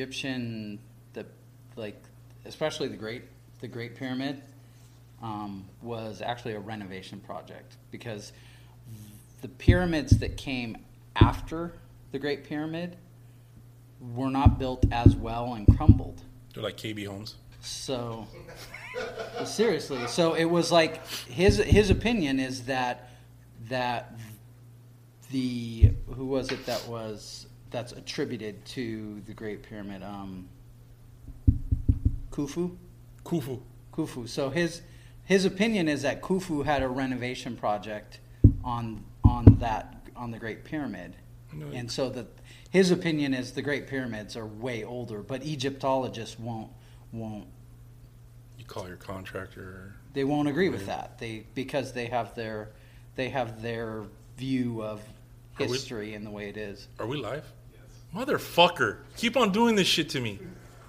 Egyptian, the like, especially the Great, the Great Pyramid, um, was actually a renovation project because the pyramids that came after the Great Pyramid were not built as well and crumbled. They're like KB homes. So seriously, so it was like his his opinion is that that the who was it that was that's attributed to the Great Pyramid? Um, Khufu. Khufu. Khufu. So his his opinion is that Khufu had a renovation project on on that on the Great Pyramid, No. and so that his opinion is the Great Pyramids are way older, but Egyptologists won't won't You call your contractor. they won't agree with that. They because they have their they have their view of Are we- history and the way it is. Are we live? Motherfucker. Keep on doing this shit to me.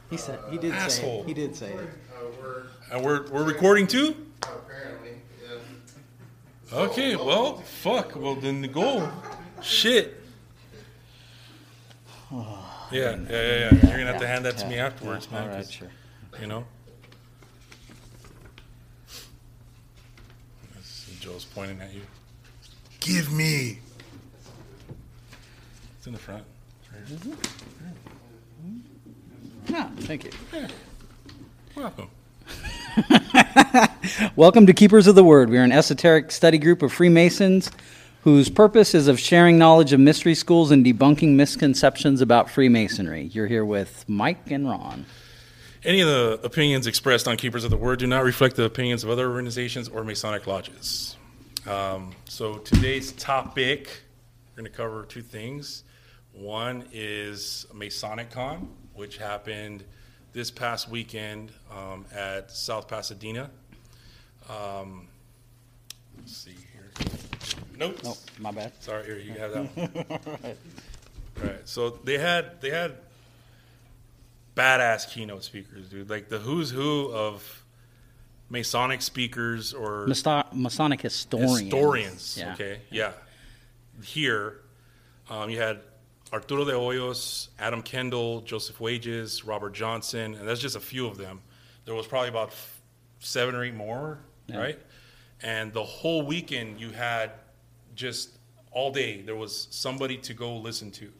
He said he did say Asshole. it. He did say it. Uh, we're And we're, we're recording too? apparently, yeah. Okay, well, fuck. Well, then go. Shit. Yeah, yeah, yeah, yeah. You're gonna have to hand that to me Yeah, afterwards, yeah, man. All right, 'cause, sure. You know. That's- Joe's pointing at you. Give me. It's in the front. It's right here. Yeah, thank you. Welcome. Welcome to Keepers of the Word. We are an esoteric study group of Freemasons whose purpose is of sharing knowledge of mystery schools and debunking misconceptions about Freemasonry. You're here with Mike and Ron. Any of the opinions expressed on Keepers of the Word do not reflect the opinions of other organizations or Masonic lodges. Um, so today's topic, we're going to cover two things. One is Masonic Con, which happened this past weekend um, at South Pasadena. Um, let's see here. Notes. Oh, my bad. Sorry, here you have that one. Right. So they had they had badass keynote speakers, dude. Like the who's who of Masonic speakers or Masonic historians. historians. Yeah. Okay, yeah. Here, um, you had Arturo de Hoyos, Adam Kendall, Joseph Wages, Robert Johnson, and that's just a few of them. There was probably about f- seven or eight more, Yeah. right? And the whole weekend, you had just all day there was somebody to go listen to.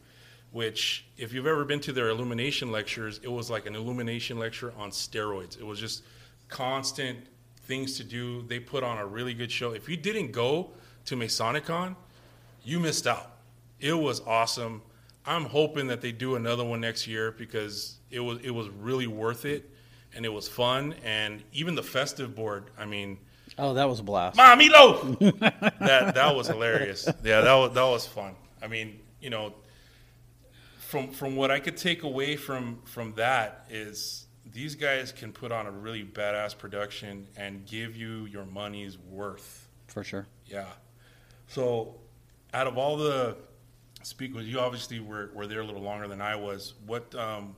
Which, if you've ever been to their illumination lectures, it was like an illumination lecture on steroids. It was just constant things to do. They put on a really good show. If you didn't go to Masonicon, you missed out. It was awesome. I'm hoping that they do another one next year because it was it was really worth it and it was fun and even the festive board. I mean, Oh, that was a blast. Mamilo. that that was hilarious. Yeah, that was that was fun. I mean, you know, from from what I could take away from from that is these guys can put on a really badass production and give you your money's worth. For sure. Yeah. So, out of all the speakers, you obviously were, were there a little longer than I was. What um,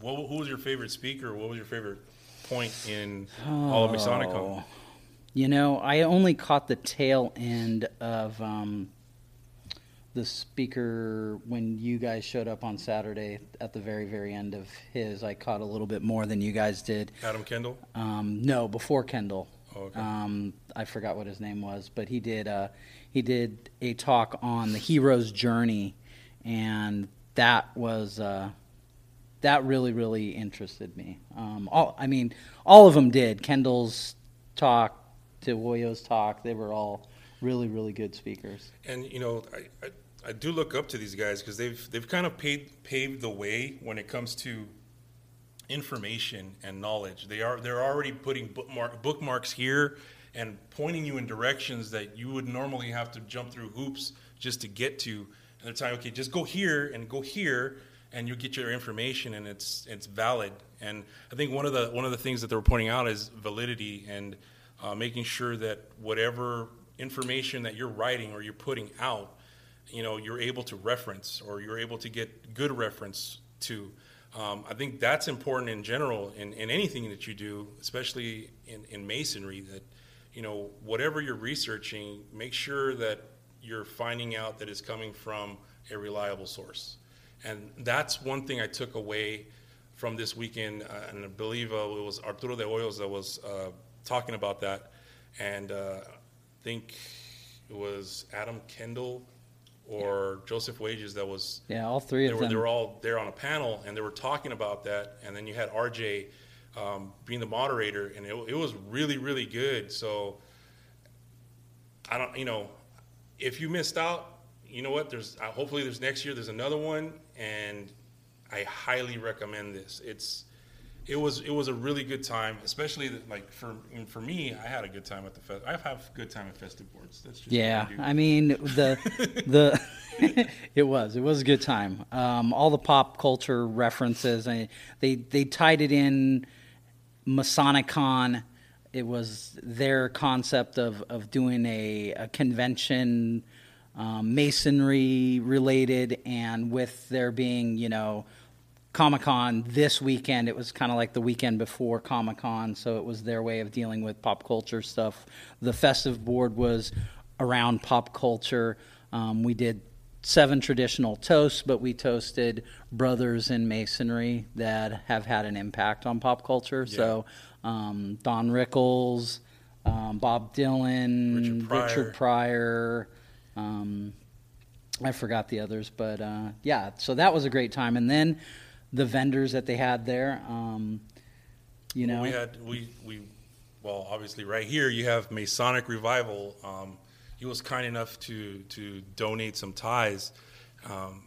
what who was your favorite speaker? What was your favorite point in all of Masonicon? Oh. You know, I only caught the tail end of um, the speaker when you guys showed up on Saturday at the very, very end of his. I caught a little bit more than you guys did. Adam Kendall. Um, no, before Kendall. Oh, okay. Um, I forgot what his name was, but he did. Uh, he did a talk on the hero's journey, and that was uh, that really, really interested me. Um, all, I mean, all of them did. Kendall's talk to Hoyos' talk. They were all really, really good speakers. And you know, I, I, I do look up to these guys because they've they've kind of paved paved the way when it comes to information and knowledge. They are they're already putting bookmark, bookmarks here and pointing you in directions that you would normally have to jump through hoops just to get to. And they're telling, okay, just go here and go here, and you'll get your information, and it's it's valid. And I think one of the one of the things that they were pointing out is validity and uh, making sure that whatever information that you're writing or you're putting out, you know, you're able to reference or you're able to get good reference to. Um, I think that's important in general in, in anything that you do, especially in, in masonry, that, you know, whatever you're researching, make sure that you're finding out that it's coming from a reliable source. and that's one thing I took away from this weekend. Uh, and I believe uh, it was Arturo de Hoyos that was uh, talking about that, and uh, I think it was Adam Kendall or Joseph Wages that was Yeah, all three of were, them. they were all there on a panel and they were talking about that and then you had rj um, being the moderator and it, it was really really good so i don't you know if you missed out you know what there's uh, hopefully there's next year there's another one and i highly recommend this it's it was it was a really good time especially that, like for for me i had a good time at the fest i have a good time at festive boards that's just Yeah, I. I mean the the it was it was a good time. Um, all the pop culture references, I, they they tied it in Masonicon. It was their concept of of doing a, a convention, um, masonry related, and with there being you know. Comic Con this weekend. It was kind of like the weekend before Comic Con, so it was their way of dealing with pop culture stuff. The festive board was around pop culture. Um, we did seven traditional toasts, but we toasted brothers in masonry that have had an impact on pop culture. So um, Don Rickles, um, Bob Dylan, Richard Pryor. Richard Pryor. Um, I forgot the others, but uh, yeah, so that was a great time. And then the vendors that they had there, um, you know, we had we we well obviously right here you have Masonic Revival. He was kind enough to to donate some ties. Um,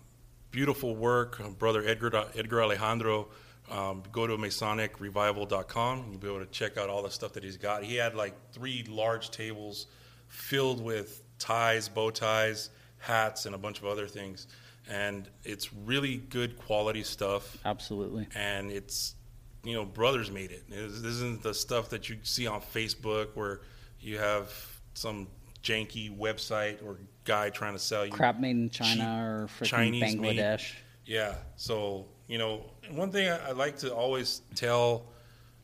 beautiful work, uh, brother Edgar Edgar Alejandro. Um, go to MasonicRevival.com. You'll be able to check out all the stuff that he's got. He had like three large tables filled with ties, bow ties, hats, and a bunch of other things. And it's really good quality stuff absolutely. and it's you know brothers made it. This isn't the stuff that you see on Facebook where you have some janky website or guy trying to sell you Crap made in China or freaking Chinese made. Bangladesh. Yeah. So, you know, one thing I, I like to always tell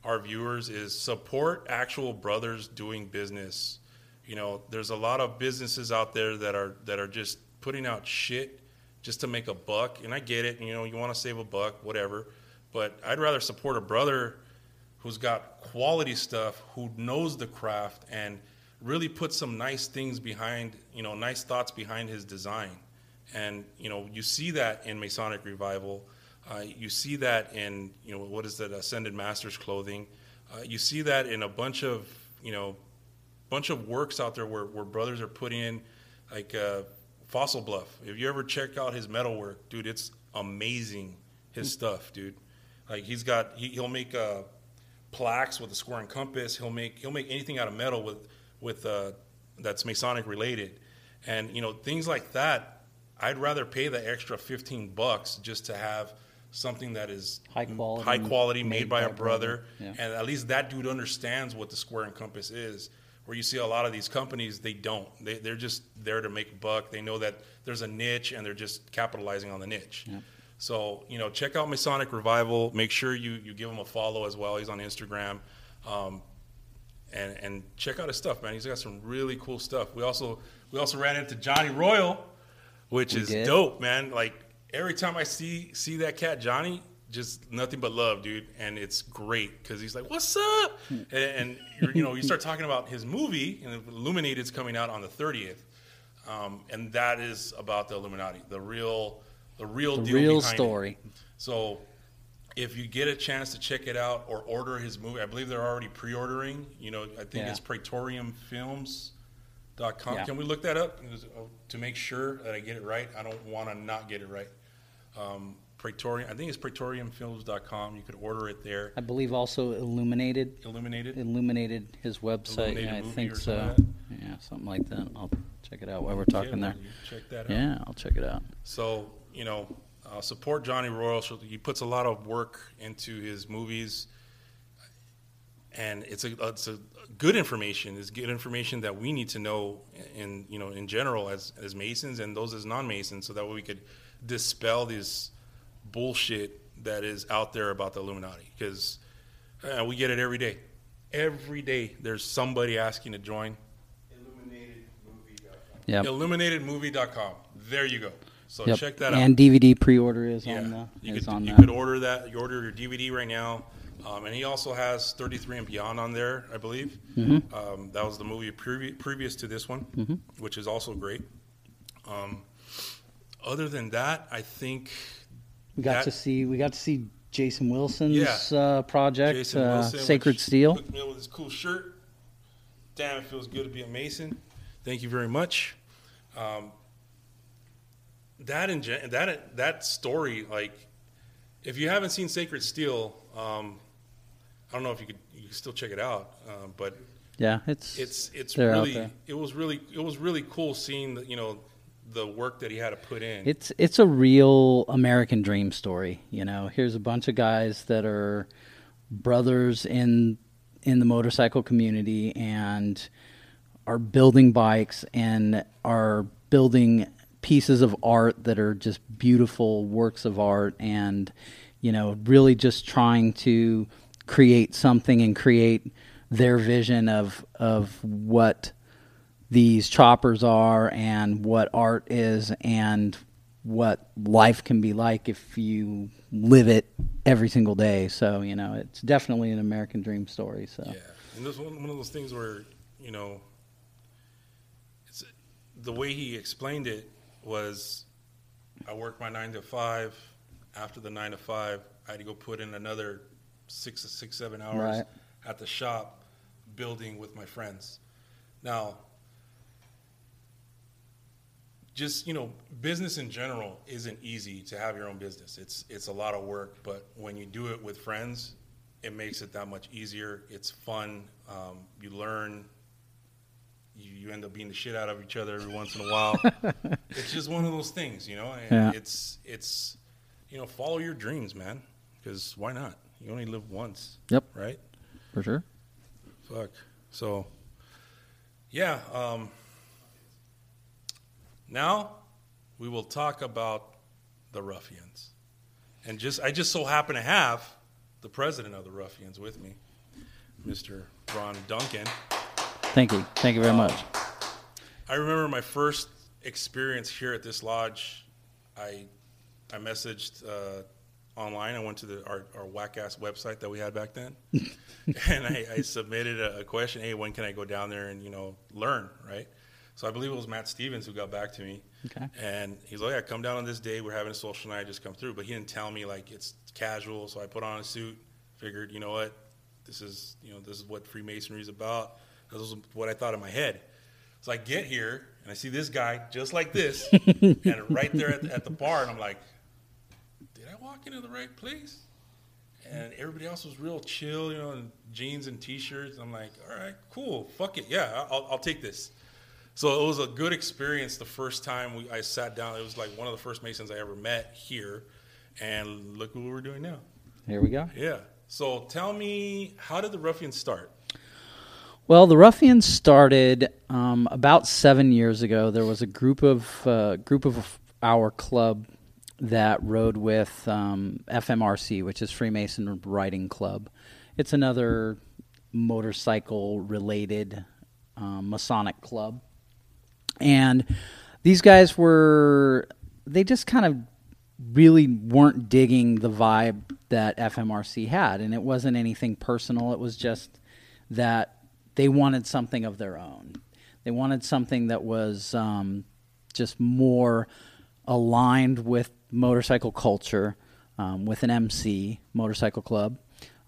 our viewers is support actual brothers doing business. You know, there's a lot of businesses out there that are that are just putting out shit just to make a buck, and I get it. You know, you want to save a buck, whatever. But I'd rather support a brother who's got quality stuff, who knows the craft, and really put some nice things behind, you know, nice thoughts behind his design. And you know, you see that in Masonic Revival. Uh, you see that in you know what is that Ascended Masters clothing. Uh, you see that in a bunch of you know bunch of works out there where, where brothers are putting in like uh, Fossil Bluff. If you ever check out his metal work, dude, it's amazing. His stuff, dude. Like he's got he, he'll make uh, plaques with a square and compass. He'll make he'll make anything out of metal with with uh, that's Masonic related, and you know things like that. I'd rather pay the extra fifteen bucks just to have something that is High quality, high quality, made, made by, by a brother. Yeah. and at least that dude understands what the square and compass is. Where you see a lot of these companies, they don't. They, they're just there to make a buck. They know that there's a niche, and they're just capitalizing on the niche. Yep. So you know, check out Masonic Revival. Make sure you you give him a follow as well. He's on Instagram, um, and and check out his stuff, man. He's got some really cool stuff. We also we also ran into Johnny Royal, which We is did. dope, man. Like every time I see see that cat Johnny, just nothing but love, dude. And it's great because he's like, "What's up?" and, and you're, you know, you start talking about his movie, and Illuminated's coming out on the thirtieth, um, and that is about the Illuminati, the real the real The deal real behind it. story. So if you get a chance to check it out or order his movie, I believe they're already pre-ordering. You know, I think Yeah. it's praetoriumfilms.com. Yeah. Can we look that up to make sure that I get it right? I don't want to not get it right. Um, Praetorium, I think it's praetoriumfilms.com. You could order it there. I believe also Illuminated Illuminated. illuminated his website. Illuminated yeah, I think so. Yeah, something like that. I'll check it out while we're talking Yeah, there. Check that out. Yeah, I'll check it out. So you know, uh, support Johnny Royal. He puts a lot of work into his movies, and it's a it's a good information. It's good information that we need to know in you know in general as as Masons and those as non Masons, so that way we could dispel this bullshit that is out there about the Illuminati because uh, we get it every day. Every day, there's somebody asking to join. IlluminatedMovie.com. Yeah, IlluminatedMovie.com. There you go. So Yep. check that out. And DVD pre-order is yeah, on the you is could on you the could order that. You order your DVD right now, um, and he also has 33 and Beyond on there, I believe. Mm-hmm. Um, that was the movie previ- previous to this one, which is also great. Um, other than that, I think we got that- to see we got to see Jason Wilson's Yeah. uh, project Jason uh, Wilson, Sacred which Steel. hooked me up with his cool shirt. Damn, it feels good to be a Mason. Thank you very much. Um, that in gen- that that story, like, if you haven't seen Sacred Steel, um, I don't know if you could you can still check it out, um, but Yeah, it's it's it's really it was really it was really cool seeing the, you know the work that he had to put in. It's it's a real American dream story. You know, here's a bunch of guys that are brothers in in the motorcycle community and are building bikes and are building pieces of art that are just beautiful works of art and you know really just trying to create something and create their vision of of what these choppers are and what art is and what life can be like if you live it every single day. So, you know, it's definitely an American dream story. So, Yeah, and this one one of those things where you know, it's the way he explained it was, I worked my nine to five. After the nine to five, I had to go put in another six six seven hours Right. at the shop, building with my friends. Now, just you know, business in general isn't easy to have your own business. It's it's a lot of work, but when you do it with friends, it makes it that much easier. It's fun. Um, you learn. You, you end up being the shit out of each other every once in a while. it's just one of those things, you know. And Yeah. it's it's you know follow your dreams, man. Because why not? You only live once, yep, right? for sure. Fuck. So, yeah. Um, now we will talk about the ruffians, and just I just so happen to have the president of the ruffians with me, Mr. Ron Duncan. Thank you. Thank you very much. I remember my first experience here at this lodge. I I messaged uh, online. I went to the our, our whack ass website that we had back then, and I, I submitted a, a question. Hey, when can I go down there and you know learn? Right. So I believe it was Matt Stevens who got back to me, Okay. and he's like, "Yeah, come down on this day. We're having a social night. Just come through." But he didn't tell me like it's casual. So I put on a suit. Figured, you know what, this is you know this is what Freemasonry is about. This is what I thought in my head. So I get here and I see this guy just like this, and right there at the, at the bar, and I'm like, "Did I walk into the right place?" And everybody else was real chill, you know, in jeans and t-shirts. I'm like, "All right, cool, fuck it, yeah, I'll, I'll take this." So it was a good experience the first time we, I sat down. It was like one of the first Masons I ever met here, and look what we're doing now. Here we go. Yeah. So tell me, how did the ruffians start? Well, the Ruffians started um, about seven years ago. There was a group of uh, group of our club that rode with um, FMRC, which is Freemason Riding Club. It's another motorcycle related um, Masonic club, and these guys were they just kind of really weren't digging the vibe that FMRC had, and it wasn't anything personal. It was just that they wanted something of their own. They wanted something that was um, just more aligned with motorcycle culture, um, with an MC motorcycle club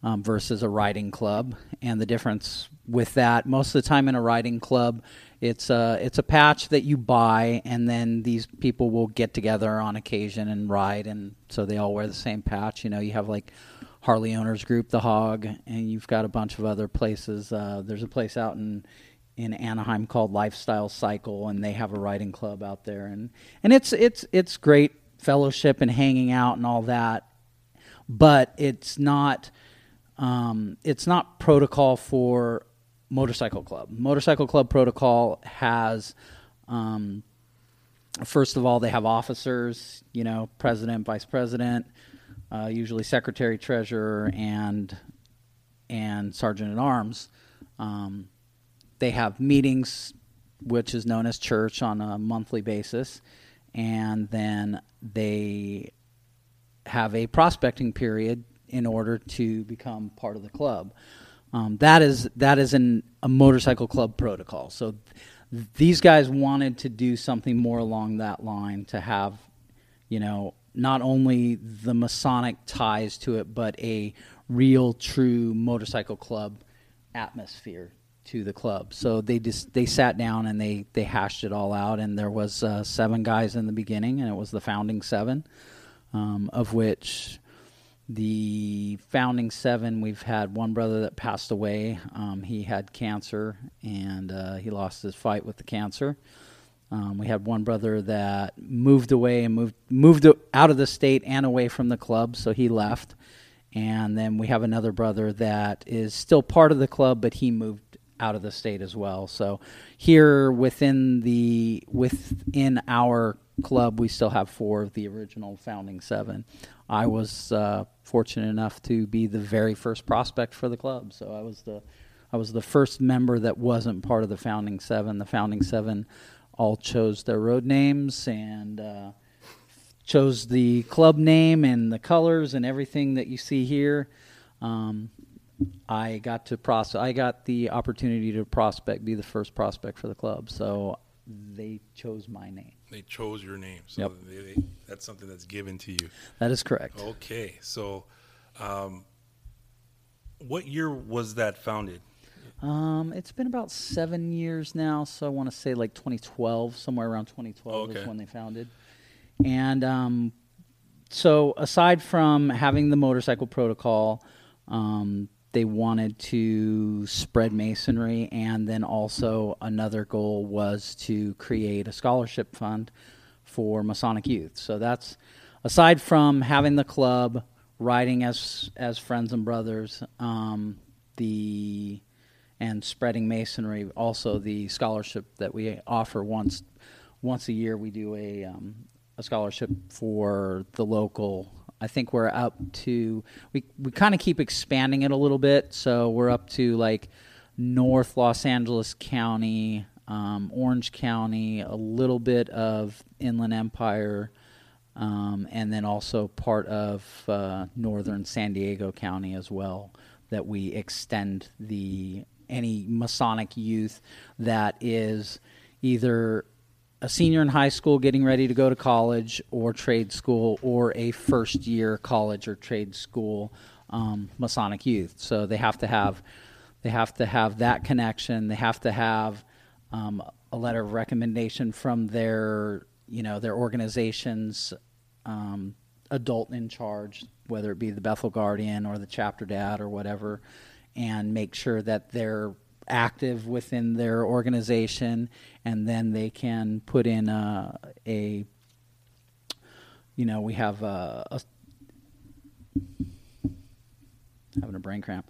um, versus a riding club. And the difference with that, most of the time in a riding club, it's a it's a patch that you buy, and then these people will get together on occasion and ride, and so they all wear the same patch. You know, you have like Harley Owners Group, the Hog, and you've got a bunch of other places. Uh, there's a place out in in Anaheim called Lifestyle Cycle, and they have a riding club out there, and and it's it's it's great fellowship and hanging out and all that, but it's not um, it's not protocol for motorcycle club. Motorcycle club protocol has. Um, First of all, they have officers, you know, president, vice president, uh, usually secretary, treasurer, and and sergeant at arms. Um, they have meetings, which is known as church, on a monthly basis, and then they have a prospecting period in order to become part of the club. Um, that is that is an, a motorcycle club protocol. So th- these guys wanted to do something more along that line to have, you know, not only the Masonic ties to it, but a real, true motorcycle club atmosphere to the club. So they just they sat down and they they hashed it all out. And there was uh, seven guys in the beginning, and it was the founding seven, um, of which the founding seven we've had one brother that passed away. Um, he had cancer and uh, he lost his fight with the cancer. Um, we had one brother that moved away and moved moved out of the state and away from the club, so he left. And then we have another brother that is still part of the club, but he moved out of the state as well. So here within the within our club, we still have four of the original founding seven. I was uh, fortunate enough to be the very first prospect for the club, so I was the I was the first member that wasn't part of the founding seven. The founding seven all chose their road names and uh, chose the club name and the colors and everything that you see here. Um, I got to pros- I got the opportunity to prospect, be the first prospect for the club. So they chose my name. They chose your name, so Yep. they, they, that's something that's given to you. That is correct. Okay, so um, what year was that founded? Um, it's been about seven years now, so I want to say like 2012, somewhere around 2012 Okay. is when they founded. And um, so, aside from having the motorcycle protocol, um, they wanted to spread masonry, and then also another goal was to create a scholarship fund for Masonic youth. So that's aside from having the club, riding as as friends and brothers, um, the and spreading masonry. Also, the scholarship that we offer once once a year, we do a um, a scholarship for the local. I think we're up to we we kind of keep expanding it a little bit, so we're up to like North Los Angeles County, um, Orange County, a little bit of Inland Empire, um, and then also part of uh, northern San Diego County as well. That we extend the any Masonic youth that is either a senior in high school getting ready to go to college or trade school or a first year college or trade school um, Masonic youth. So they have to have they have to have that connection. They have to have um, a letter of recommendation from their you know their organization's um, adult in charge, whether it be the Bethel Guardian or the chapter dad or whatever, and make sure that they're active within their organization, and then they can put in a, a you know, we have a, a having a brain cramp.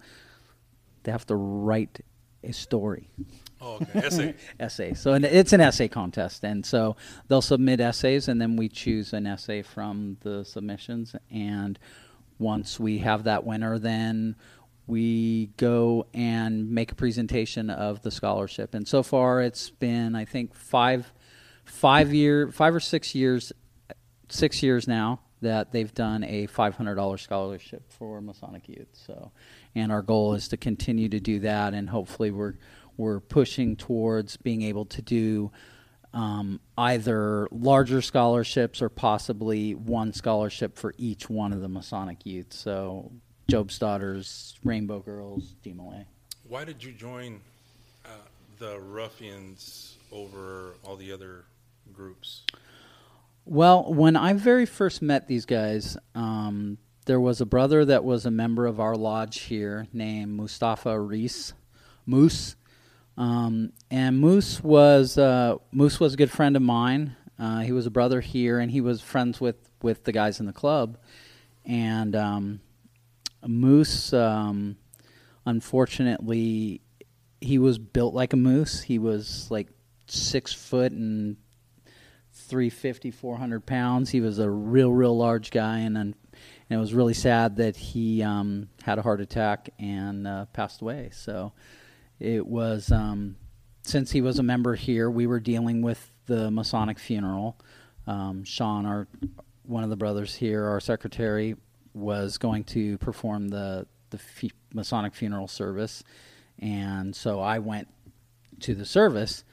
They have to write a story Oh, okay, essay. essay. So and it's an essay contest, and so they'll submit essays, and then we choose an essay from the submissions. And once we have that winner, then we go and make a presentation of the scholarship. And so far, it's been I think five, five year, five or six years, six years now that they've done a five hundred dollar scholarship for Masonic youth. So, and our goal is to continue to do that, and hopefully we're we're pushing towards being able to do um, either larger scholarships or possibly one scholarship for each one of the Masonic youth. So, Job's Daughters, Rainbow Girls, DeMolay. Why did you join uh, the Ruffians over all the other groups? Well, when I very first met these guys, um, there was a brother that was a member of our lodge here named Mustafa Reese, Moose, um, and Moose was uh, Moose was a good friend of mine. Uh, he was a brother here, and he was friends with with the guys in the club. And um, Moose, um, unfortunately, he was built like a moose. He was like six foot and 350, 400 pounds. He was a real, real large guy, and, and it was really sad that he um, had a heart attack and uh, passed away. So it was um, since he was a member here, we were dealing with the Masonic funeral. um, Sean, our one of the brothers here, our secretary, was going to perform the the fu- Masonic funeral service, and so I went to the service,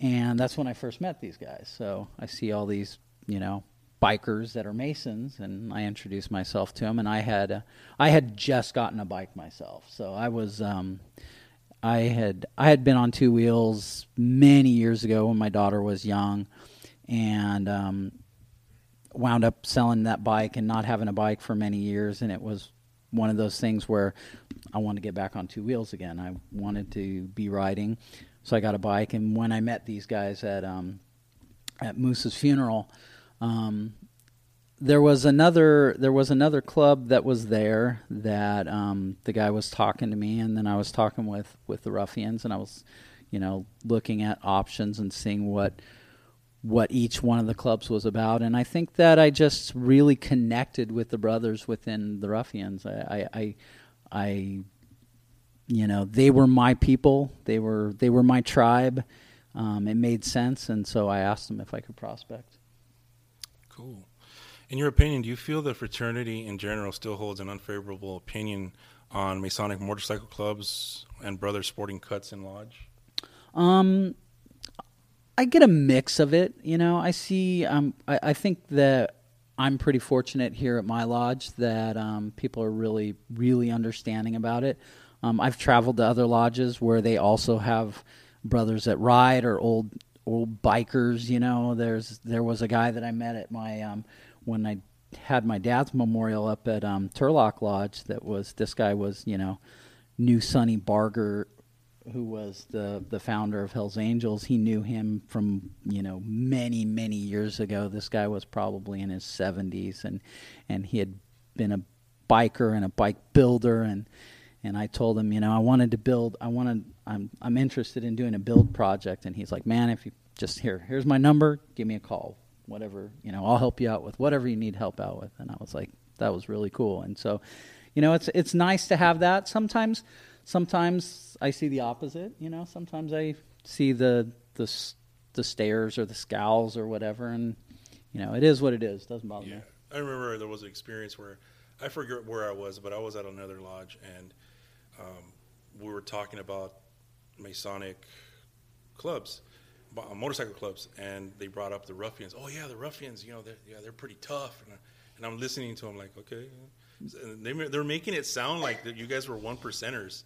and that's when I first met these guys. So I see all these, you know, bikers that are Masons, and I introduced myself to them. And I had, uh, I had just gotten a bike myself, so I was, um, I had, I had been on two wheels many years ago when my daughter was young, and um, wound up selling that bike and not having a bike for many years, and it was one of those things where I wanted to get back on two wheels again. I wanted to be riding, so I got a bike. And when I met these guys at um, at Moose's funeral, um, there was another there was another club that was there that um, the guy was talking to me, and then I was talking with with the ruffians, and I was, you know, looking at options and seeing what what each one of the clubs was about, and I think that I just really connected with the brothers within the ruffians. I, I, I, I you know, they were my people. They were they were my tribe. Um, it made sense, and so I asked them if I could prospect. Cool. In your opinion, do you feel that fraternity in general still holds an unfavorable opinion on Masonic motorcycle clubs and brother sporting cuts in lodge? Um, I get a mix of it. You know, I see. Um, I, I think that I'm pretty fortunate here at my lodge that um, people are really, really understanding about it. Um, I've traveled to other lodges where they also have brothers that ride or old old bikers. You know, there's there was a guy that I met at my um, when I had my dad's memorial up at um, Turlock Lodge. That was this guy was you know, knew Sonny Barger, who was the the founder of Hell's Angels. He knew him from you know many many years ago. This guy was probably in his seventies, and and he had been a biker and a bike builder and and I told him, you know, I wanted to build. I wanted. I'm I'm interested in doing a build project, and he's like, man, if you just here, here's my number. Give me a call. Whatever, you know, I'll help you out with whatever you need help out with. And I was like, that was really cool. And so, you know, it's it's nice to have that. Sometimes, sometimes I see the opposite. You know, sometimes I see the the the stares or the scowls or whatever, and you know, it is what it is. It Doesn't bother Yeah, me. I remember there was an experience where I forget where I was, but I was at another lodge and um, we were talking about Masonic clubs, uh, motorcycle clubs, and they brought up the ruffians. Oh yeah, the ruffians. You know, they're, yeah, they're pretty tough. And, I, and I'm listening to them like, okay. They they're making it sound like that you guys were one percenters,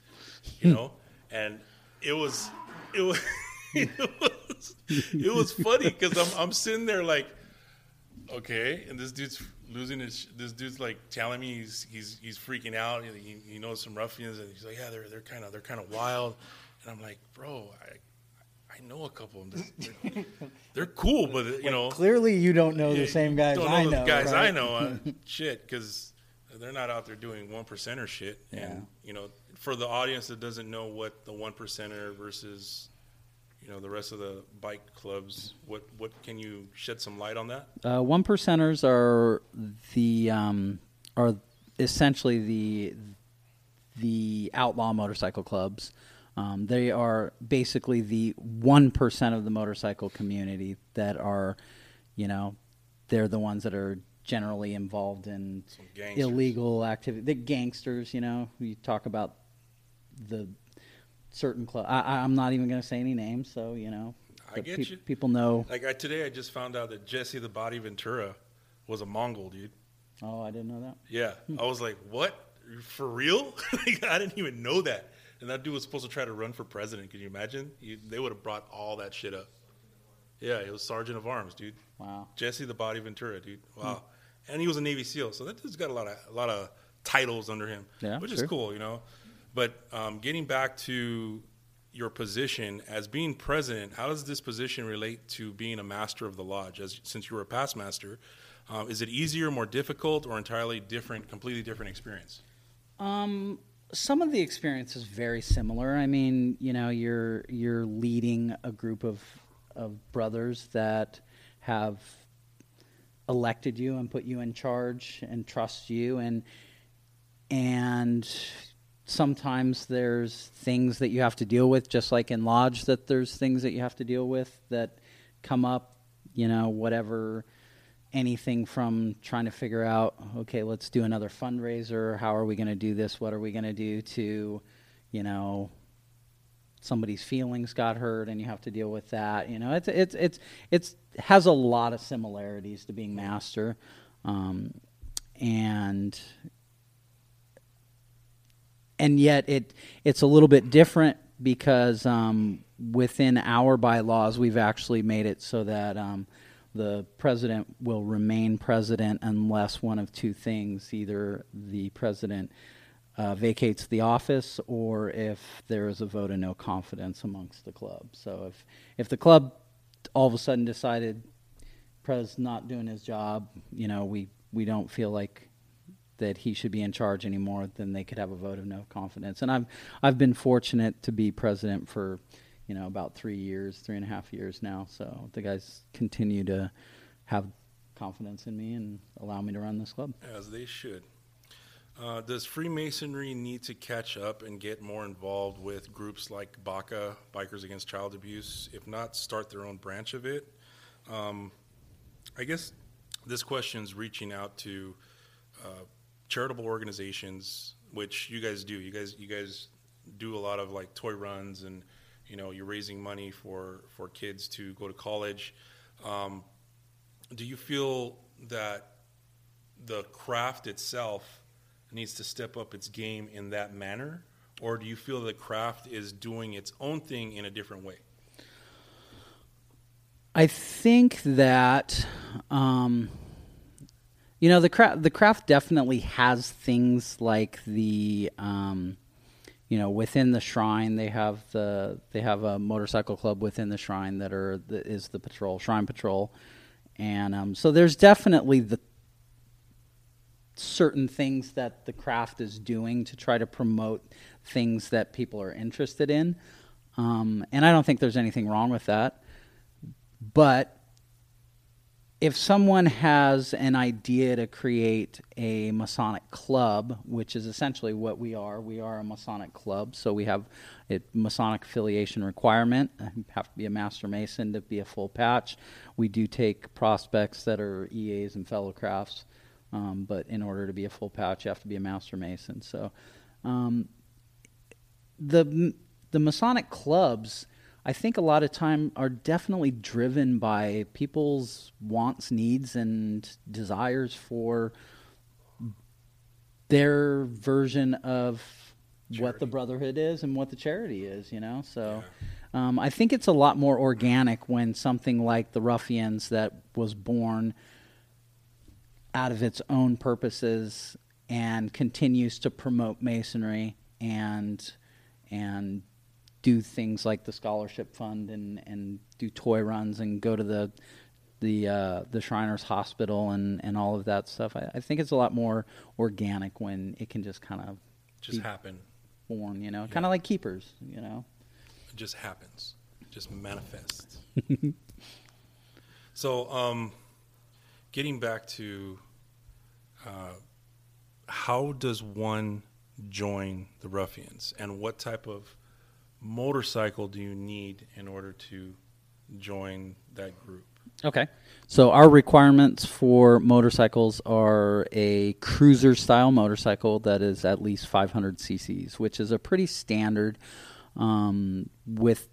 you know, and it was it was it was it was funny because I'm I'm sitting there like okay, and this dude's losing his. This dude's like telling me he's he's he's freaking out. He, he knows some ruffians, and he's like, yeah, they're they're kind of they're kind of wild. And I'm like, bro, I I know a couple of them. They're, they're cool, but you know, Clearly, you don't know yeah, the same guys don't know I know. guys right? I know, uh, shit, because they're not out there doing one percenter shit. Yeah. And you know, for the audience that doesn't know what the one percenter versus you know the rest of the bike clubs, what what can you shed some light on that? Uh, one percenters are the um, are essentially the the outlaw motorcycle clubs. Um, they are basically the one percent of the motorcycle community that are, you know, they're the ones that are generally involved in illegal activity. The gangsters, you know, you talk about the certain club. I, I'm not even going to say any names, so you know, I get peop- you. people know. Like I, today, I just found out that Jesse the Body Ventura was a Mongol dude. Oh, I didn't know that. Yeah, hmm. I was like, "What? For real?" like, I didn't even know that. And that dude was supposed to try to run for president. Can you imagine? You, they would have brought all that shit up. Yeah, it was Sergeant of Arms, dude. Wow. Jesse the Body Ventura, dude. Wow. Hmm. And he was a Navy SEAL, so that dude's got a lot of a lot of titles under him, Yeah, which is cool, you know. But um, getting back to your position as being president, how does this position relate to being a master of the lodge? As since you were a past master, um, is it easier, more difficult, or entirely different, completely different experience? Um, some of the experience is very similar. I mean, you know, you're you're leading a group of of brothers that have elected you and put you in charge and trust you and and sometimes there's things that you have to deal with just like in lodge that there's things that you have to deal with that come up you know, whatever, anything from trying to figure out, okay, let's do another fundraiser. How are we going to do this? What are we going to do to, you know, somebody's feelings got hurt and you have to deal with that. You know, it's it's it's it's has a lot of similarities to being master, um, and and yet it it's a little bit different because um, within our bylaws we've actually made it so that um, the president will remain president unless one of two things either the president uh, vacates the office or if there is a vote of no confidence amongst the club. So if, if the club all of a sudden decided Prez not doing his job, you know, we, we don't feel like that he should be in charge anymore, then they could have a vote of no confidence. And I've I've been fortunate to be president for, you know, about three years, three and a half years now. So the guys continue to have confidence in me and allow me to run this club. As they should. Uh, does Freemasonry need to catch up and get more involved with groups like BACA, Bikers Against Child Abuse? If not, start their own branch of it. Um, I guess this question is reaching out to uh, charitable organizations, which you guys do. You guys, you guys do a lot of like toy runs, and you know you're raising money for for kids to go to college. Um, do you feel that the craft itself needs to step up its game in that manner, or do you feel the craft is doing its own thing in a different way? I think that um, you know the craft the craft definitely has things like the um, you know within the shrine they have the they have a motorcycle club within the shrine that are the, is the patrol shrine patrol and um, so there's definitely the certain things that the craft is doing to try to promote things that people are interested in. Um, and I don't think there's anything wrong with that. But if someone has an idea to create a Masonic club, which is essentially what we are, we are a Masonic club, so we have a Masonic affiliation requirement. You have to be a Master Mason to be a full patch. We do take prospects that are EAs and fellow crafts. Um, but in order to be a full patch, you have to be a master mason. So, um, the the Masonic clubs, I think a lot of time are definitely driven by people's wants, needs, and desires for their version of charity. what the brotherhood is and what the charity is. You know, so. Yeah. Um, I think it's a lot more organic when something like the Ruffians that was born out of its own purposes and continues to promote masonry and and do things like the scholarship fund and, and do toy runs and go to the the uh, the Shriners Hospital and, and all of that stuff. I, I, think it's a lot more organic when it can just kind of just happen, born. You know, yeah. kind of like keepers. You know, it just happens, just manifests. so, um, getting back to uh, how does one join the ruffians? And what type of motorcycle do you need in order to join that group? Okay. So our requirements for motorcycles are a cruiser style motorcycle that is at least 500 cc's which is a pretty standard um, with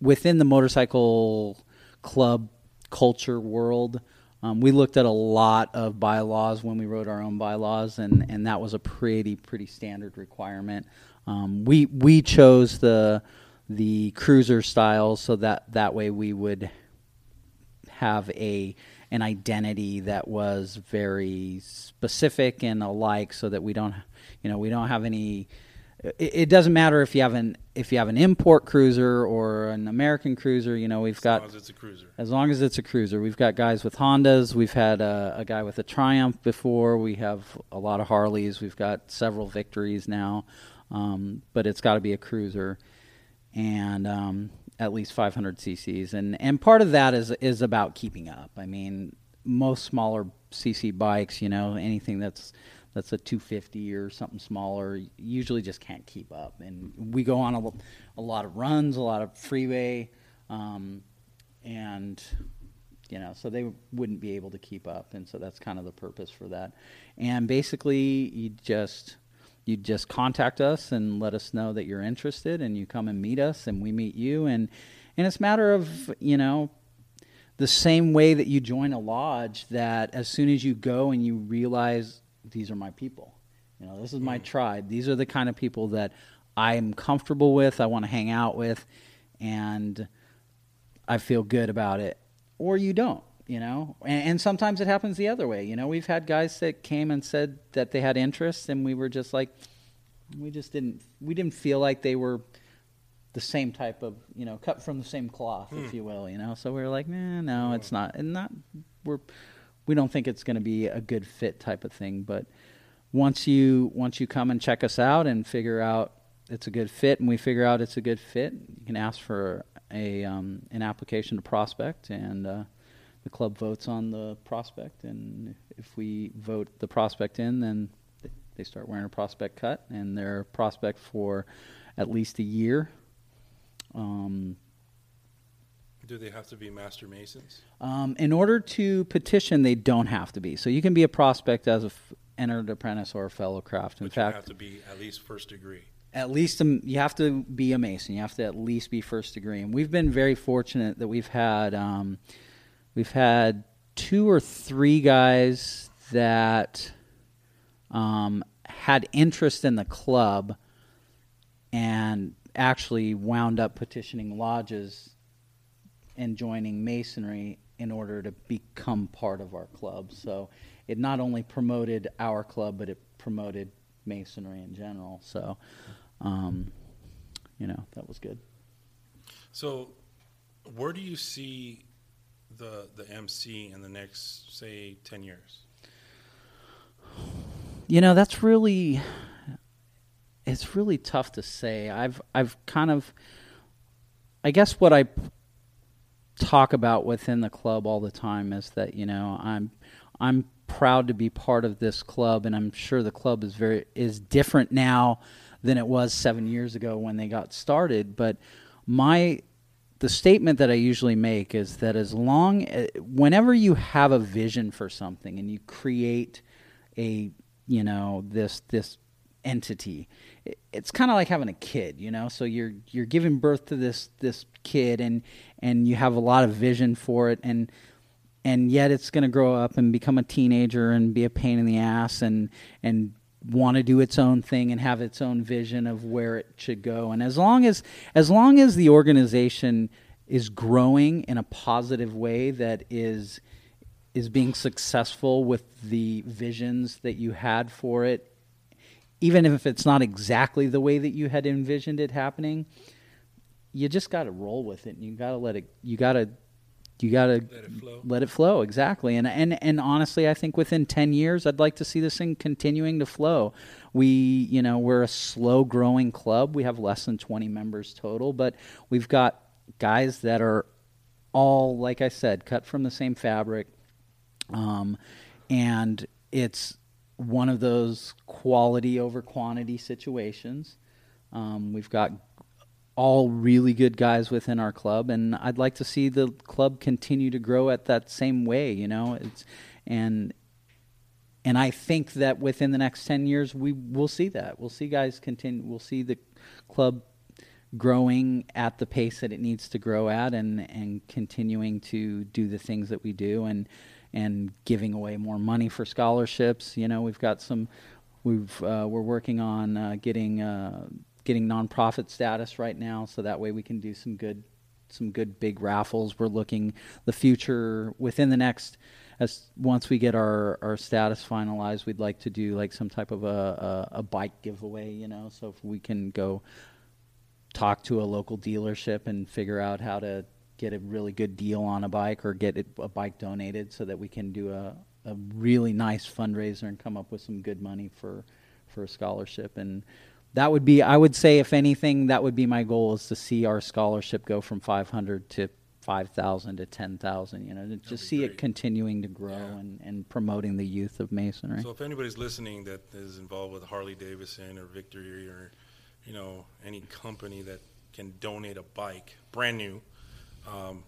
within the motorcycle club culture world um, we looked at a lot of bylaws when we wrote our own bylaws, and, and that was a pretty pretty standard requirement. Um, we we chose the the cruiser style so that that way we would have a an identity that was very specific and alike, so that we don't you know we don't have any it, it, doesn't matter if you have an if you have an import cruiser or an American cruiser. You know, we've as got as long as it's a cruiser. As long as it's a cruiser, we've got guys with Hondas. We've had a, a guy with a Triumph before. We have a lot of Harleys. We've got several Victories now, um, but it's got to be a cruiser, and um, at least 500 cc's. And and part of that is is about keeping up. I mean, most smaller cc bikes, you know, anything that's that's a 250 or something smaller. Usually just can't keep up. And we go on a, a lot of runs a lot of freeway um, and you know, so they wouldn't be able to keep up, and so that's kind of the purpose for that. And basically, you just you just contact us and let us know that you're interested, and you come and meet us, and we meet you, and and it's a matter of you know the same way that you join a lodge that as soon as you go and you realize these are my people. You know this is my mm. tribe. These are the kind of people that i'm comfortable with i want to hang out with and i feel good about it. Or you don't you know? And, and sometimes it happens the other way you know? We've had guys that came and said that they had interests, and we were just like we just didn't we didn't feel like they were the same type of you know cut from the same cloth if hmm. you will you know? So we were like nah, no hmm. it's not. And not we're we don't think it's going to be a good fit type of thing but once you once you come and check us out and figure out it's a good fit and we figure out it's a good fit you can ask for a um, an application to prospect and uh, the club votes on the prospect and if we vote the prospect in then they start wearing a prospect cut and they're prospect for at least a year. Um, Do they have to be master masons? um, in order to petition, they don't have to be. So you can be a prospect as a f- entered apprentice or a fellow craft. In But you have to be at least first degree. at least um, you have to be a mason. You have to at least be first degree. And we've been very fortunate that we've had um, we've had two or three guys that um, had interest in the club and actually wound up petitioning lodges and joining masonry in order to become part of our club. So it not only promoted our club, but it promoted masonry in general. So, um, you know, that was good. So, where do you see the the MC in the next, say, ten years? You know, that's really it's really tough to say. I've I've kind of I guess what I talk about within the club all the time is that, you know, I'm I'm proud to be part of this club and I'm sure the club is very is different now than it was 7 years ago when they got started, but my the statement that I usually make is that as long eh, whenever you have a vision for something and you create a you know this this entity it- it's kind of like having a kid you know? So you're you're giving birth to this this kid and and you have a lot of vision for it and and yet it's going to grow up and become a teenager and be a pain in the ass and and want to do its own thing and have its own vision of where it should go. And as long as as long as the organization is growing in a positive way that is is being successful with the visions that you had for it even if it's not exactly the way that you had envisioned it happening you just got to roll with it and you got to let it you got to you got to Let it flow. let it flow exactly. And and and honestly i think within 10 years i'd like to see this thing continuing to flow. We you know we're a slow growing club. We have less than 20 members total but we've got guys that are all like i said cut from the same fabric. Um, and it's one of those quality over quantity situations. Um, we've got all really good guys within our club, and I'd like to see the club continue to grow at that same way. You know, it's and and I think that within the next ten years, we will see that. We'll see guys continue. We'll see the club growing at the pace that it needs to grow at, and and continuing to do the things that we do, and and giving away more money for scholarships. You know, we've got some. We've uh, we're working on uh, getting uh, getting nonprofit status right now, so that way we can do some good some good big raffles. We're looking the future within the next as once we get our, our status finalized, we'd like to do like some type of a, a, a bike giveaway, you know. So if we can go talk to a local dealership and figure out how to get a really good deal on a bike or get it, a bike donated so that we can do a, a really nice fundraiser and come up with some good money for for a scholarship. And that would be I would say if anything that would be my goal is to see our scholarship go from 500 to 5000 to 10,000 you know to just see it continuing to grow Yeah. and, and promoting the youth of masonry. So, if anybody's listening that is involved with Harley Davidson or Victory or, you know, any company that can donate a bike, brand new, um,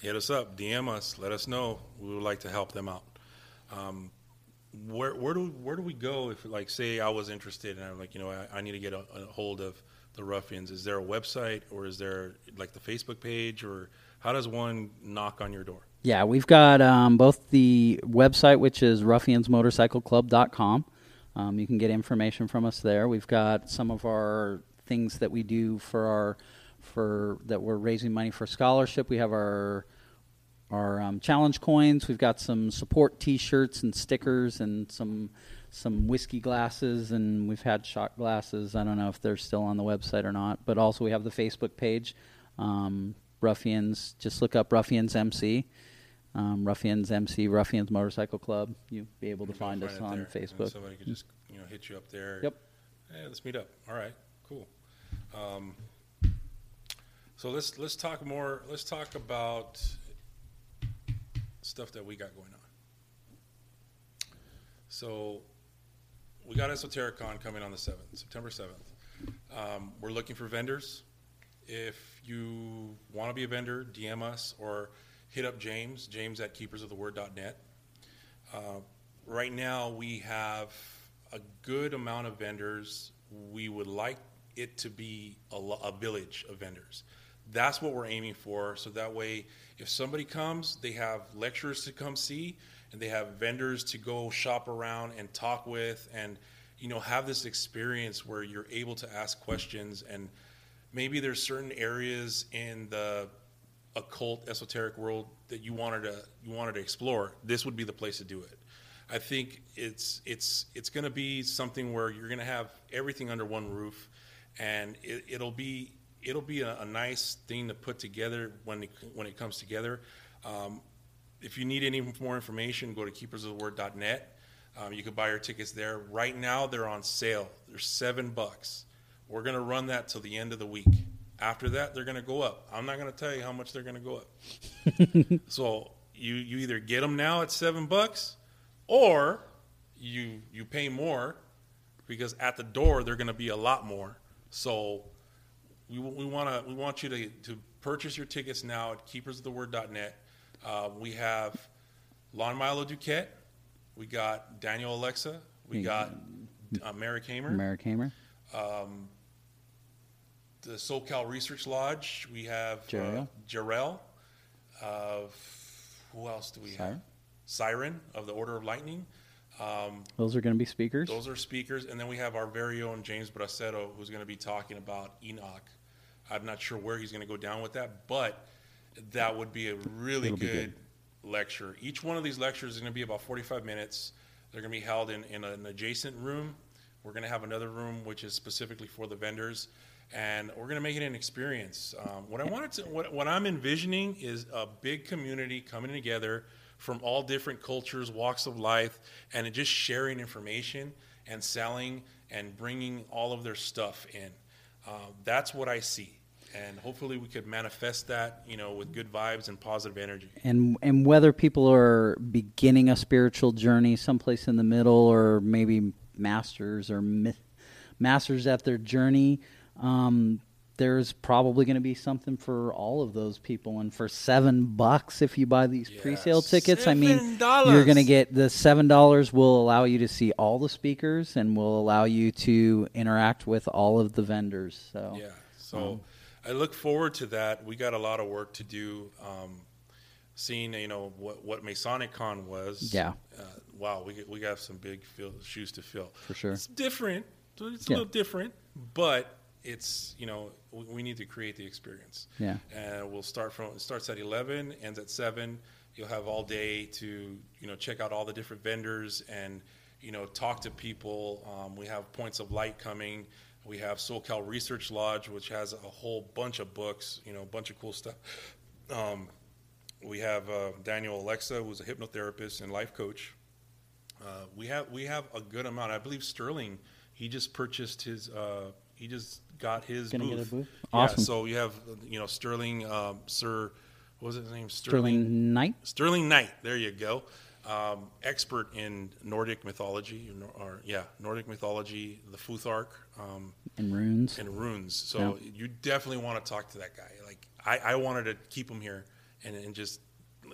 hit us up, DM us, let us know. We would like to help them out. Um, where where do where do we go if like say I was interested and I'm like you know I, I need to get a, a hold of the ruffians? Is there a website or is there like the Facebook page or how does one knock on your door? Yeah, we've got um, both the website, which is ruffiansmotorcycleclub.com. Um, you can get information from us there. We've got some of our things that we do for our for that we're raising money for scholarship. We have our our um, challenge coins. We've got some support T-shirts and stickers and some some whiskey glasses and we've had shot glasses. I don't know if they're still on the website or not. But also we have the Facebook page, um, Ruffians. Just look up Ruffians MC, um, Ruffians MC, Ruffians Motorcycle Club. You'll be able to find us on there, and Facebook. Somebody could just you know hit you up there. Yep. Hey, let's meet up. All right, cool. Um, so let's let's talk more. Let's talk about stuff that we got going on. So we got Esotericon coming on the seventh, September seventh. Um, we're looking for vendors. If you want to be a vendor, DM us or hit up James, James at keepersoftheword.net. Uh, right now, we have a good amount of vendors. We would like it to be a, a village of vendors. That's what we're aiming for. So that way, if somebody comes, they have lecturers to come see, and they have vendors to go shop around and talk with, and you know have this experience where you're able to ask questions. And maybe there's certain areas in the occult esoteric world that you wanted to you wanted to explore. This would be the place to do it. I think it's it's it's going to be something where you're going to have everything under one roof and it, it'll be it'll be a, a nice thing to put together when it, when it comes together um, if you need any more information go to keepersoftheword.net um, you can buy your tickets there right now they're on sale they're seven bucks we're going to run that till the end of the week. After that, they're going to go up. I'm not going to tell you how much they're going to go up. so you you either get them now at seven bucks, or you you pay more because at the door they're going to be a lot more. So we, we want to we want you to to purchase your tickets now at keepersoftheword.net. Uh, we have Lon Milo Duquette, we got Daniel Alexa, we got uh, Mary Kamer Merrick Hamer, um, the SoCal Research Lodge. We have uh, Jarrell. Jarrell. Uh, who else do we have? Siren. Siren of the Order of Lightning. Um, those are going to be speakers. those are speakers, and then we have our very own James Bracetto, who's going to be talking about Enoch. I'm not sure where he's going to go down with that, but that would be a really It'll be good, lecture. Each one of these lectures is going to be about 45 minutes. They're going to be held in, in an adjacent room. We're going to have another room which is specifically for the vendors, and we're going to make it an experience. Um, what I wanted to, what, what I'm envisioning is a big community coming together from all different cultures, walks of life, and just sharing information and selling and bringing all of their stuff in. Um, that's what I see, and hopefully we could manifest that, you know, with good vibes and positive energy. and and whether people are beginning a spiritual journey someplace in the middle or maybe masters or mi- masters at their journey um, there's probably going to be something for all of those people and for seven bucks if you buy these Yeah, pre-sale tickets i mean $7. you're going to get the seven dollars will allow you to see all the speakers and will allow you to interact with all of the vendors so Yeah. So I look forward to that. We got a lot of work to do. Um, seeing you know what what Masonic Con was. Yeah. Uh, wow, we we got some big fill, shoes to fill. For sure. It's different. It's a Yeah. little different, but it's you know we, need to create the experience. Yeah. And we'll start from it starts at eleven, ends at seven. You'll have all day to you know check out all the different vendors and you know talk to people. Um, we have Points of Light coming. We have SoCal Research Lodge, which has a whole bunch of books, you know, a bunch of cool stuff. Um, we have uh, Daniel Alexa, who's a hypnotherapist and life coach. Uh, we have we have a good amount. I believe Sterling, he just purchased his. Uh, he just got his Gonna booth. get a booth? Yeah, Awesome. so you have you know Sterling, um, Sir, what was his name? sterling knight Sterling Knight. There you go. Um, expert in Nordic mythology, or, yeah, Nordic mythology, the Futhark, um, and runes and runes. So you definitely want to talk to that guy. Like I, I wanted to keep him here and and just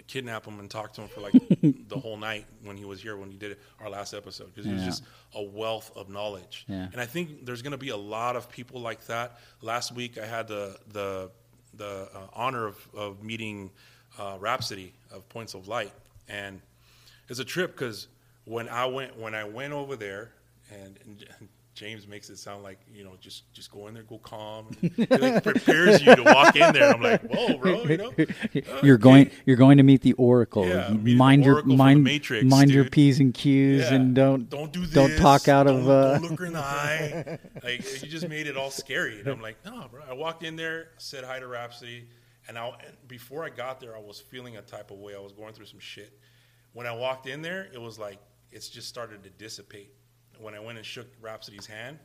like, kidnap him and talk to him for like the whole night when he was here when he did it, our last episode because he was just a wealth of knowledge. Yeah. And I think there's going to be a lot of people like that. Last week I had the the the uh, honor of of meeting uh, Rhapsody of Points of Light, and it's a trip because when I went when I went over there, and, and James makes it sound like you know just just go in there, go calm, and he like prepares you to walk in there. I'm like, whoa, bro, you know, You're going. You're going to meet the Oracle. Yeah, mind your Oracle mind. Matrix, mind your p's and q's, Yeah. and don't don't do this. don't talk out of. Don't, Uh, don't look her in the eye. Like you just made it all scary. And I'm like, no, bro. I walked in there, said hi to Rhapsody, and I and before I got there, I was feeling a type of way. I was going through some shit. When I walked in there, it was like it's just started to dissipate. When I went and shook Rhapsody's hand,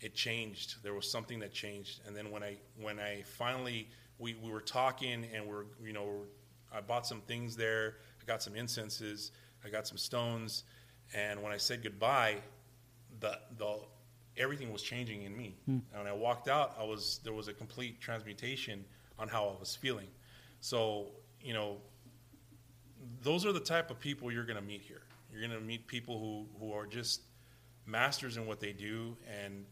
it changed. There was something that changed. And then when I when I finally we, we were talking and we're you know I bought some things there. I got some incenses. I got some stones. And when I said goodbye, the the everything was changing in me. Hmm. And when I walked out, I was there was a complete transmutation on how I was feeling. So you know, those are the type of people you're going to meet here. You're going to meet people who who are just masters in what they do, and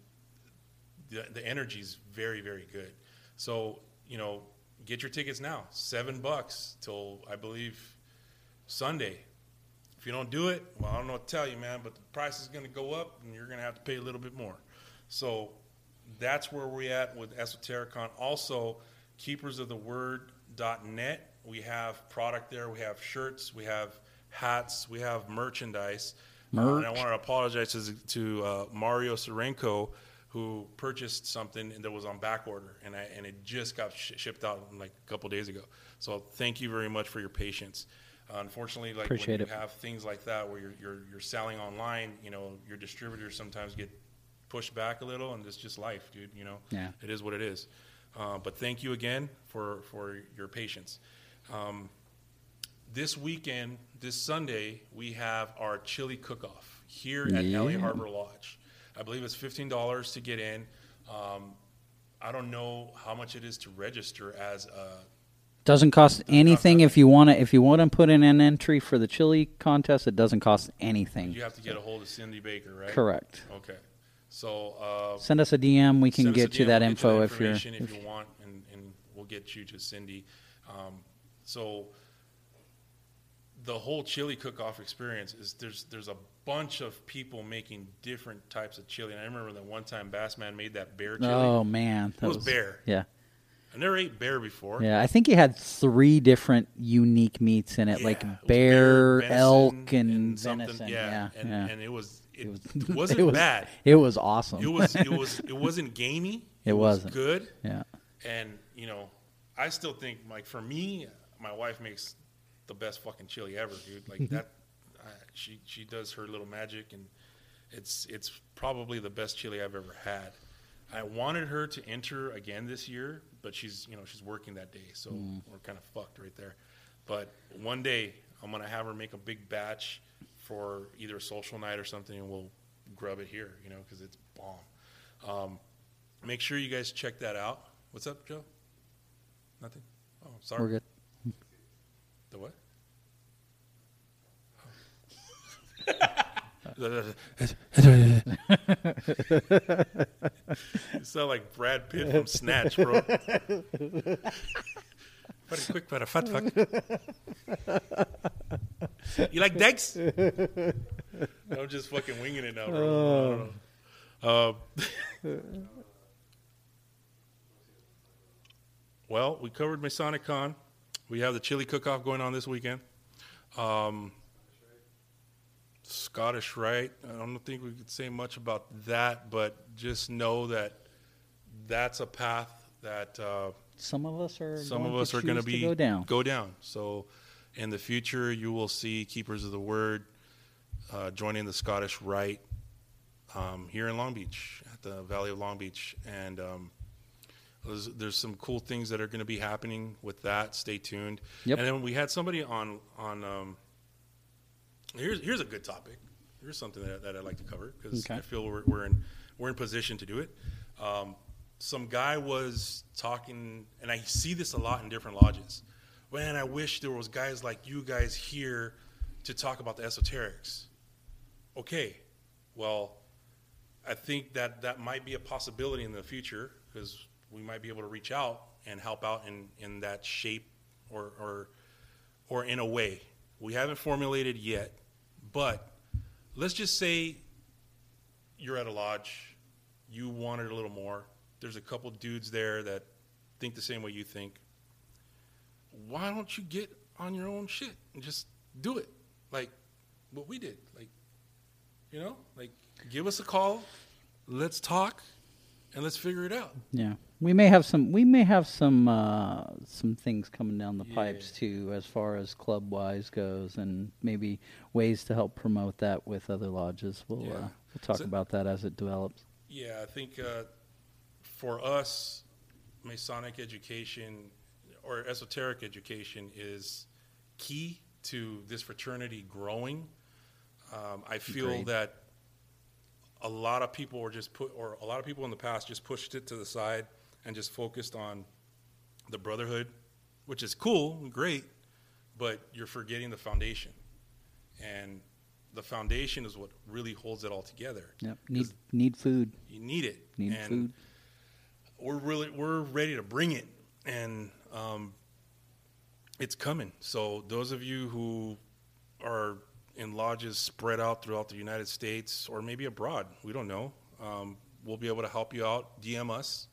the the energy is very very good. So you know, get your tickets now. Seven bucks till I believe Sunday. If you don't do it, well, I don't know what to tell you, man. But the price is going to go up, and you're going to have to pay a little bit more. So that's where we're at with Esotericon. Also, keepersoftheword.net. We have product there. We have shirts. We have hats. We have merchandise. Uh, and I want to apologize to, to uh, Mario Serenko, who purchased something that was on back order, and I, and it just got sh- shipped out like a couple days ago. So thank you very much for your patience. Uh, unfortunately, like Appreciate when you it. have things like that where you're, you're you're selling online, you know, your distributors sometimes get pushed back a little, and it's just life, dude. You know, Yeah. it is what it is. Uh, but thank you again for for your patience. Um, this weekend, this Sunday, we have our chili cook-off here at Yeah. LA Harbor Lodge. I believe it's fifteen dollars to get in. Um, I don't know how much it is to register as a doesn't cost anything if you want to. If you want to put in an entry for the chili contest, it doesn't cost anything. You have to get a hold of Cindy Baker, right? Correct. Okay. So uh, Send us a DM. We can send us a get you DM, that we'll info that if you're. information if you want, and, and we'll get you to Cindy. Um, so the whole chili cook-off experience is there's there's a bunch of people making different types of chili. And I remember that one time Bassman made that bear chili. Oh man, it was, bear. Yeah, I never ate bear before. yeah. I think he had three different unique meats in it, like Yeah, it was bear, venison, elk, and, something- venison. Yeah, Yeah, and, yeah. and it was it, was- wasn't it was, bad. It was awesome. It was it was it wasn't gamey. It was wasn't. good. yeah. And you know, I still think like for me, my wife makes the best fucking chili ever, dude. Like that, I, she she does her little magic, and it's it's probably the best chili I've ever had. I wanted her to enter again this year, but she's you know she's working that day, so we're kind of fucked right there. But one day I'm gonna have her make a big batch for either a social night or something, and we'll grub it here, you know, because it's bomb. Um, make sure you guys check that out. What's up, Joe? Nothing. Oh, sorry. We're good. The what? you sound like Brad Pitt from Snatch, bro. Very quick, but a fat fuck. You like Dex? I'm just fucking winging it now, bro. I don't know. Um, well, we covered MasonicCon. We have the chili cook-off going on this weekend. Um, Scottish Rite. I don't think we could say much about that, but just know that that's a path that uh, Some of us are. some going of us to are going to be go down. Go down. So, in the future, you will see keepers of the word uh, joining the Scottish Rite um, here in Long Beach at the Valley of Long Beach, and um, there's, there's some cool things that are going to be happening with that. Stay tuned. Yep. And then we had somebody on on. Um, here's here's a good topic. Here's something that, that I'd like to cover because Okay. I feel we're, we're in we're in position to do it. Um, some guy was talking, and I see this a lot in different lodges, man, I wish there was guys like you guys here to talk about the esoterics. Okay, well, I think that that might be a possibility in the future because we might be able to reach out and help out in, in that shape or, or or in a way. We haven't formulated yet, but let's just say you're at a lodge, you wanted a little more. There's a couple dudes there that think the same way you think. Why don't you get on your own shit and just do it like what we did? Like, you know, like give us a call, let's talk, and let's figure it out. Yeah, we may have some. We may have some uh, some things coming down the pipes too, as far as club wise goes, and maybe ways to help promote that with other lodges. We'll Yeah. uh, we'll talk So- about that as it develops. Yeah, I think uh, for us, Masonic education or esoteric education is key to this fraternity growing. Um, I feel that a lot of people were just put, or a lot of people in the past just pushed it to the side and just focused on the brotherhood, which is cool, and great, but you're forgetting the foundation. And the foundation is what really holds it all together. Yep. Need need food. You need it. Need and food. We're really we're ready to bring it, and um, it's coming. So those of you who are in lodges spread out throughout the United States or maybe abroad, we don't know. Um, we'll be able to help you out. DM us,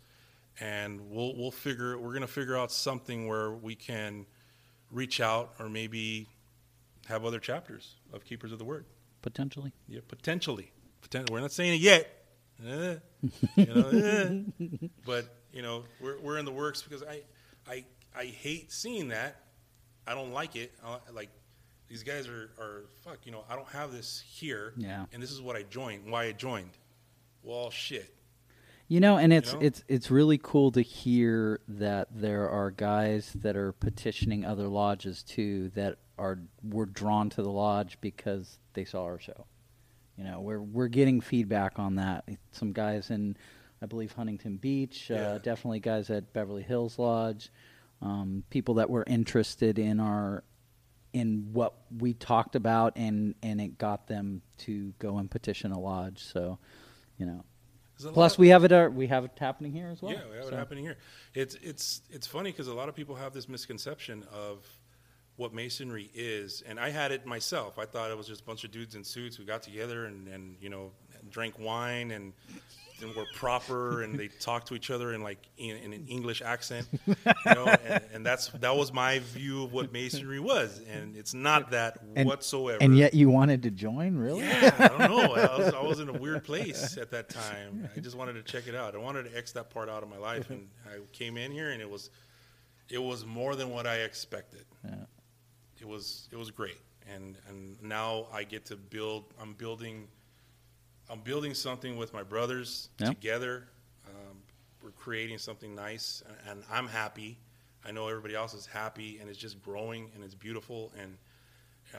and we'll we'll figure we're gonna figure out something where we can reach out or maybe have other chapters of Keepers of the Word. Potentially. Yeah, potentially. Poten- we're not saying it yet. Eh, you know, eh. But you know, we're we're in the works because I I I hate seeing that. I don't like it. I, like these guys are are fuck. You know, I don't have this here. Yeah. And this is what I joined. Why I joined. Well, shit. You know, and it's know? it's it's really cool to hear that there are guys that are petitioning other lodges too that are were drawn to the lodge because they saw our show. You know, we're we're getting feedback on that. Some guys in, I believe Huntington Beach, Yeah. uh, definitely guys at Beverly Hills Lodge, um, people that were interested in our in what we talked about and and it got them to go and petition a lodge. So, you know. 'Cause a lot Plus, we have it. Uh, we have it happening here as well. Yeah, we have So- it happening here. It's it's it's funny because a lot of people have this misconception of what masonry is, and I had it myself. I thought it was just a bunch of dudes in suits who got together and, and you know drank wine and and were proper and they talked to each other in like in, in an English accent, you know, and, and that's that was my view of what masonry was, and it's not that And- whatsoever. And yet, you wanted to join, really? Yeah, I don't know. I was, I was in a weird place at that time. I just wanted to check it out. I wanted to X that part out of my life, and I came in here, and it was, it was more than what I expected. Yeah. It was, it was great, and and now I get to build. I'm building, I'm building something with my brothers Yeah. together. Um, we're creating something nice, and, and I'm happy. I know everybody else is happy, and it's just growing, and it's beautiful, and.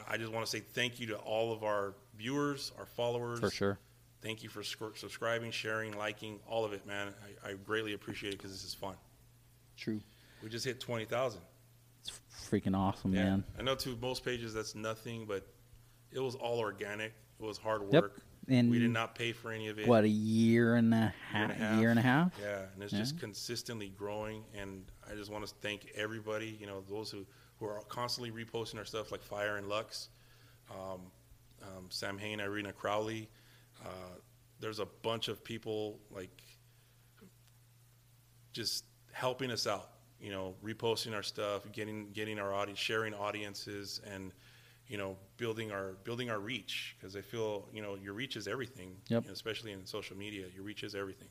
I just want to say thank you to all of our viewers, our followers. For sure. Thank you for scr- subscribing, sharing, liking, all of it, man. I, I greatly appreciate it because this is fun. True. We just hit 20,000. It's freaking awesome, man. I know to most pages that's nothing, but it was all organic. It was hard Yep. work. And we did not pay for any of it. What a year and a Year half. and a half. Year and a half. Yeah, and it's Yeah. just consistently growing. And I just want to thank everybody, you know, those who, who are constantly reposting our stuff like Fire and Lux, um, um, Sam Hain, Irina Crowley. Uh, there's a bunch of people like just helping us out, you know, reposting our stuff, getting getting our audience, sharing audiences, and you know, building our building our reach because I feel you know your reach is everything, Yep. you know, especially in social media. Your reach is everything.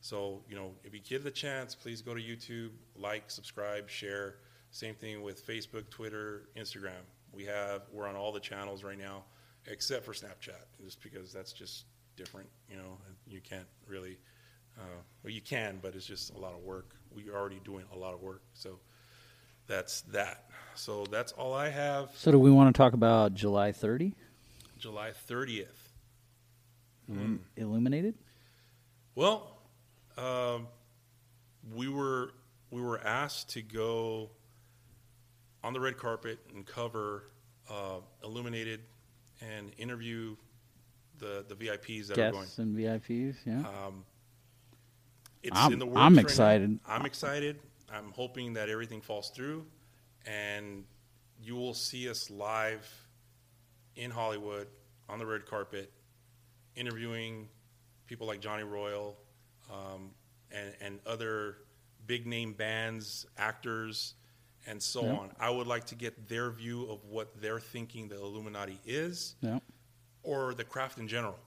So you know, if you get the chance, please go to YouTube, like, subscribe, share. Same thing with Facebook, Twitter, Instagram. We have we're on all the channels right now, except for Snapchat, just because that's just different. You know, you can't really. Uh, well, you can, but it's just a lot of work. We're already doing a lot of work, so that's that. So that's all I have. So, do we want to talk about July 30? July 30th. Illuminated? Well, um, we were we were asked to go on the red carpet and cover uh, Illuminated and interview the the VIPs that are going. Guests and VIPs. Yeah. Um, it's I'm- in the works I'm right now. excited. I'm excited. I'm hoping that everything falls through, and you will see us live in Hollywood on the red carpet, interviewing people like Johnny Royal um, and, and other big name bands, actors, and so Yeah. on. I would like to get their view of what they're thinking the Illuminati is yeah. or the craft in general.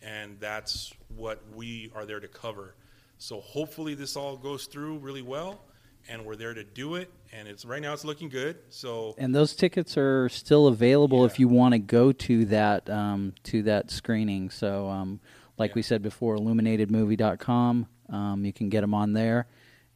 And that's what we are there to cover. So hopefully this all goes through really well and we're there to do it and it's right now it's looking good. So And those tickets are still available if you want to go to that um, to that screening. So, um, like Yeah. we said before, illuminatedmovie.com. Um, you can get them on there,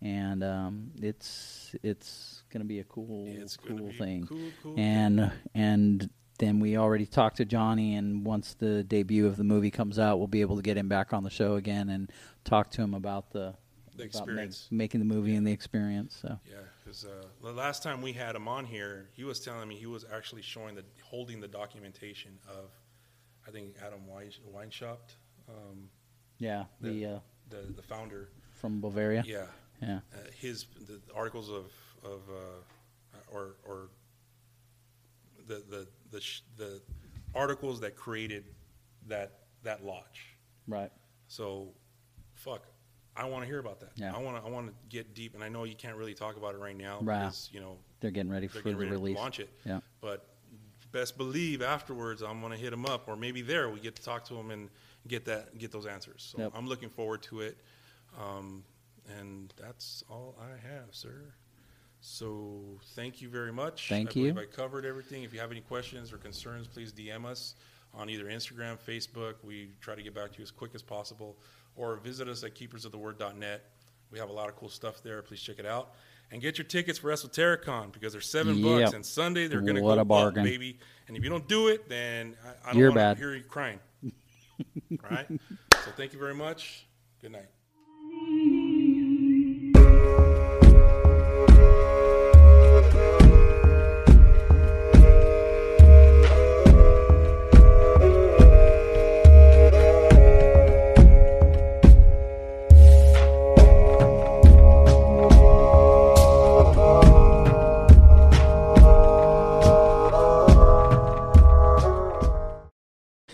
and um, it's it's going to be a cool it's cool thing. cool, cool. And and then we already talked to Johnny, and once the debut of the movie comes out, we'll be able to get him back on the show again and talk to him about the The about make- experience. making the movie and the experience. So Yeah, because uh, the last time we had him on here, he was telling me he was actually showing the holding the documentation of, I think Adam Wein, Weishaupt, um, yeah, the uh, the the founder. from Bavaria. Yeah, yeah. uh, his the articles of of uh, or or the the the sh- the articles that created that that lodge. Right. So, fuck, I want to hear about that. Yeah. I want to I want to get deep, and I know you can't really talk about it right now Right. because you know They're getting ready they're for getting the ready release. to launch it. Yeah. But best believe afterwards I'm going to hit him up, or maybe there we get to talk to him and get that get those answers. So Yep. I'm looking forward to it, um, and that's all I have, sir. So thank you very much. Thank I you. I covered everything. If you have any questions or concerns, please DM us on either Instagram, Facebook. We try to get back to you as quick as possible, or visit us at keepersoftheword.net. We have a lot of cool stuff there. Please check it out. And get your tickets for Esotericon because they're seven Yep. bucks. And Sunday they're going to go a bargain. up, baby. And if you don't do it, then I, I don't want to hear you crying. All right? So thank you very much. Good night.